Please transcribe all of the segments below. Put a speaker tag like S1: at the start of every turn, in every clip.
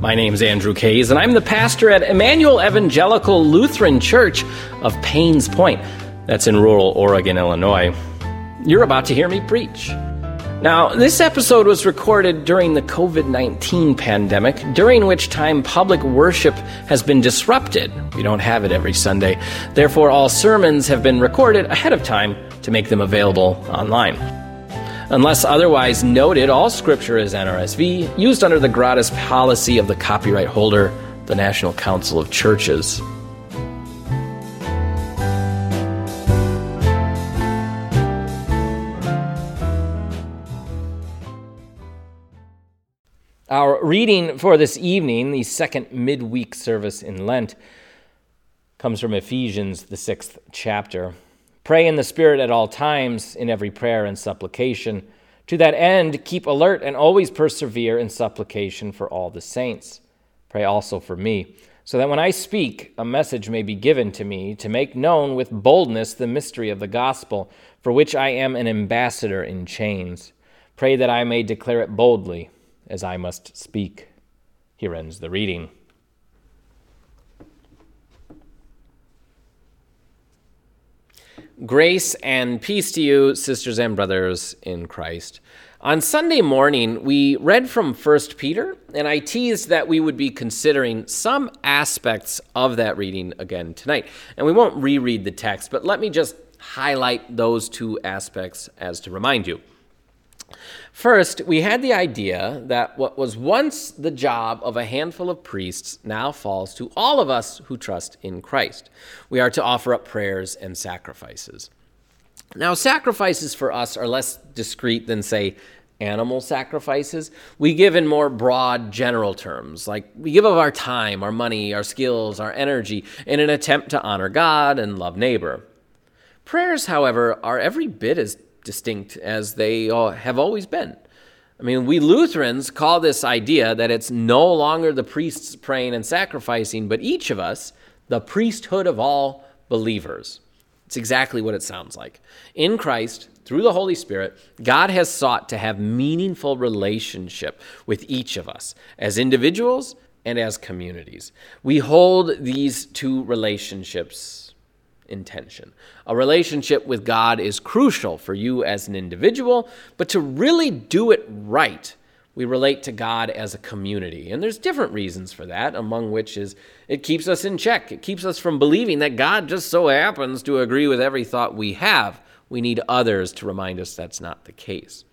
S1: My name's Andrew Kays, and I'm the pastor at Emmanuel Evangelical Lutheran Church of Paynes Point. That's in rural Oregon, Illinois. You're about to hear me preach. Now, this episode was recorded during the COVID 19 pandemic, during which time public worship has been disrupted. We don't have it every Sunday. Therefore, all sermons have been recorded ahead of time to make them available online. Unless otherwise noted, all scripture is NRSV, used under the gratis policy of the copyright holder, the National Council of Churches. Our reading for this evening, the second midweek service in Lent, comes from Ephesians, the sixth chapter. Pray in the Spirit at all times, in every prayer and supplication. To that end, keep alert and always persevere in supplication for all the saints. Pray also for me, so that when I speak, a message may be given to me to make known with boldness the mystery of the gospel, for which I am an ambassador in chains. Pray that I may declare it boldly, as I must speak. Here ends the reading. Grace and peace to you, sisters and brothers in Christ. On Sunday morning, we read from 1 Peter, and I teased that we would be considering some aspects of that reading again tonight. And we won't reread the text, but let me just highlight those two aspects as to remind you. First, we had the idea that what was once the job of a handful of priests now falls to all of us who trust in Christ. We are to offer up prayers and sacrifices. Now, sacrifices for us are less discrete than, say, animal sacrifices. We give in more broad, general terms, like we give of our time, our money, our skills, our energy in an attempt to honor God and love neighbor. Prayers, however, are every bit as distinct as they have always been. I mean, we Lutherans call this idea that it's no longer the priests praying and sacrificing, but each of us, the priesthood of all believers. It's exactly what it sounds like. In Christ, through the Holy Spirit, God has sought to have meaningful relationship with each of us as individuals and as communities. We hold these two relationships intention. A relationship with God is crucial for you as an individual, but to really do it right, we relate to God as a community. And there's different reasons for that, among which is it keeps us in check. It keeps us from believing that God just so happens to agree with every thought we have. We need others to remind us that's not the case.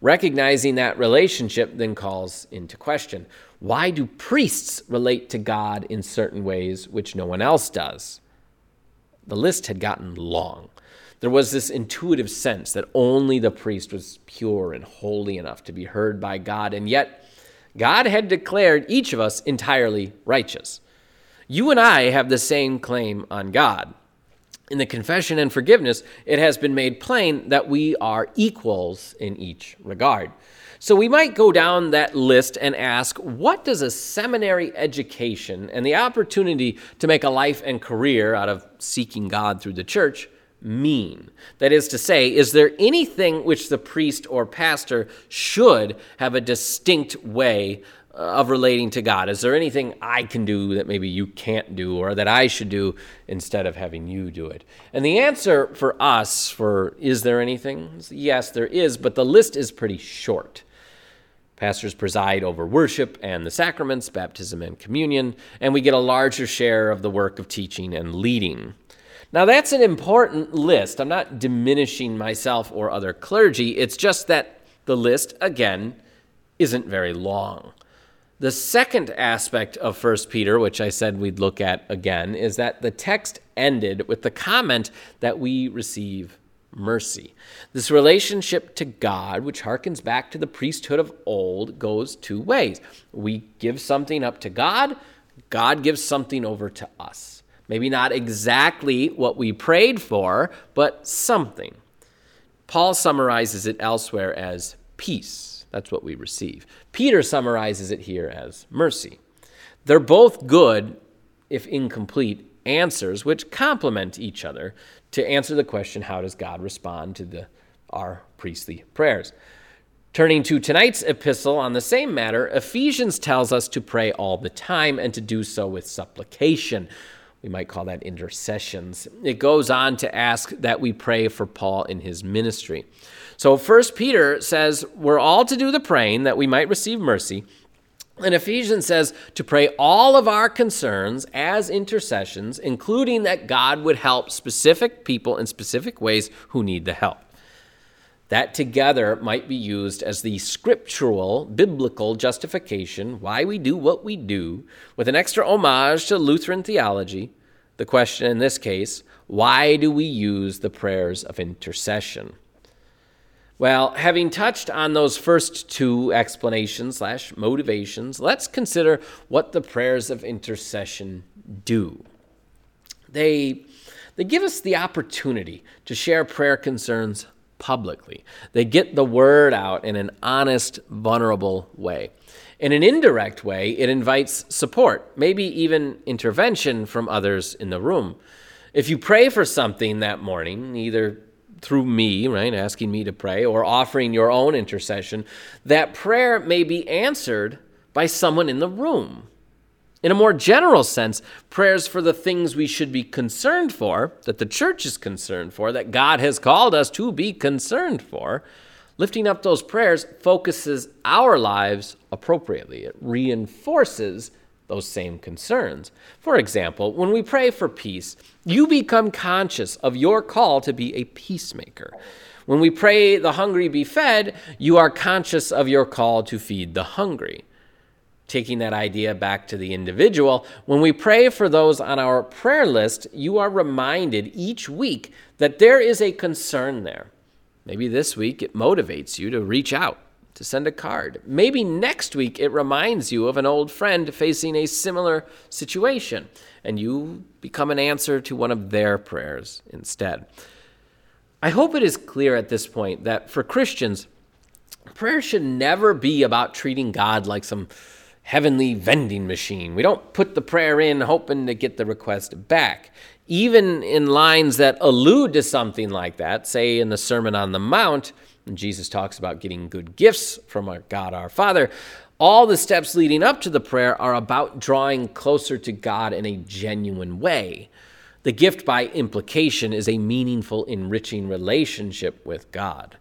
S1: Recognizing that relationship then calls into question why do priests relate to God in certain ways which no one else does? The list had gotten long. There was this intuitive sense that only the priest was pure and holy enough to be heard by God, and yet God had declared each of us entirely righteous. You and I have the same claim on God. In the confession and forgiveness, it has been made plain that we are equals in each regard. So we might go down that list and ask what does a seminary education and the opportunity to make a life and career out of seeking God through the church mean? That is to say, is there anything which the priest or pastor should have a distinct way of relating to God? Is there anything I can do that maybe you can't do or that I should do instead of having you do it? And the answer for us for is there anything? Yes, there is, but the list is pretty short. Pastors preside over worship and the sacraments, baptism and communion, and we get a larger share of the work of teaching and leading. Now, that's an important list. I'm not diminishing myself or other clergy. It's just that the list, again, isn't very long. The second aspect of 1 Peter, which I said we'd look at again, is that the text ended with the comment that we receive mercy. This relationship to God, which harkens back to the priesthood of old, goes two ways. We give something up to God, God gives something over to us. Maybe not exactly what we prayed for, but something. Paul summarizes it elsewhere as peace. That's what we receive. Peter summarizes it here as mercy. They're both good, if incomplete, answers which complement each other to answer the question how does God respond to the, our priestly prayers? Turning to tonight's epistle on the same matter, Ephesians tells us to pray all the time and to do so with supplication. We might call that intercessions. It goes on to ask that we pray for Paul in his ministry. So, First Peter says we're all to do the praying that we might receive mercy. And Ephesians says to pray all of our concerns as intercessions, including that God would help specific people in specific ways who need the help. That together might be used as the scriptural, biblical justification why we do what we do, with an extra homage to Lutheran theology. The question in this case why do we use the prayers of intercession? Well, having touched on those first two explanations slash motivations, let's consider what the prayers of intercession do. They, they give us the opportunity to share prayer concerns publicly. They get the word out in an honest, vulnerable way. In an indirect way, it invites support, maybe even intervention from others in the room. If you pray for something that morning, either through me, right, asking me to pray, or offering your own intercession, that prayer may be answered by someone in the room. In a more general sense, prayers for the things we should be concerned for, that the church is concerned for, that God has called us to be concerned for, lifting up those prayers focuses our lives appropriately. It reinforces those same concerns. For example, when we pray for peace, you become conscious of your call to be a peacemaker. When we pray the hungry be fed, you are conscious of your call to feed the hungry. Taking that idea back to the individual, when we pray for those on our prayer list, you are reminded each week that there is a concern there. Maybe this week it motivates you to reach out to send a card. Maybe next week it reminds you of an old friend facing a similar situation, and you become an answer to one of their prayers instead. I hope it is clear at this point that for Christians, prayer should never be about treating God like some heavenly vending machine. We don't put the prayer in hoping to get the request back. Even in lines that allude to something like that, say in the Sermon on the Mount, Jesus talks about getting good gifts from our God our Father. All the steps leading up to the prayer are about drawing closer to God in a genuine way. The gift, by implication, is a meaningful, enriching relationship with God.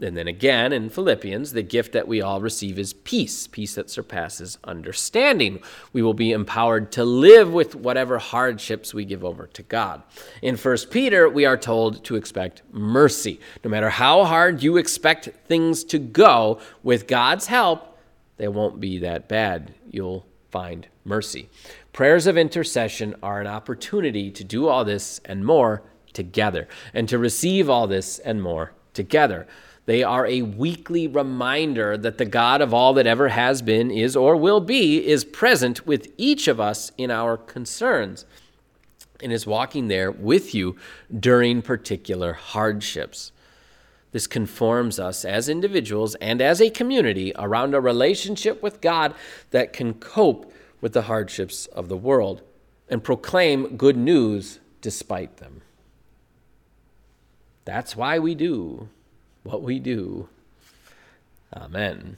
S1: And then again in Philippians, the gift that we all receive is peace, peace that surpasses understanding. We will be empowered to live with whatever hardships we give over to God. In 1 Peter, we are told to expect mercy. No matter how hard you expect things to go, with God's help, they won't be that bad. You'll find mercy. Prayers of intercession are an opportunity to do all this and more together, and to receive all this and more together. They are a weekly reminder that the God of all that ever has been, is, or will be is present with each of us in our concerns and is walking there with you during particular hardships. This conforms us as individuals and as a community around a relationship with God that can cope with the hardships of the world and proclaim good news despite them. That's why we do what we do. Amen.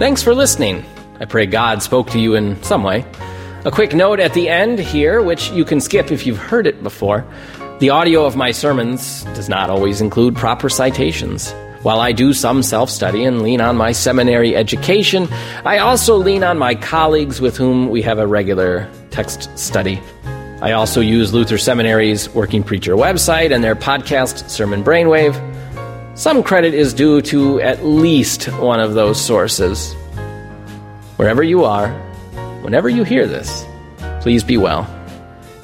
S1: Thanks for listening. I pray God spoke to you in some way. A quick note at the end here, which you can skip if you've heard it before. The audio of my sermons does not always include proper citations. While I do some self study and lean on my seminary education, I also lean on my colleagues with whom we have a regular text study. I also use Luther Seminary's Working Preacher website and their podcast, Sermon Brainwave. Some credit is due to at least one of those sources. Wherever you are, whenever you hear this, please be well.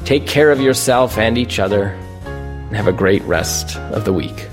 S1: Take care of yourself and each other, and have a great rest of the week.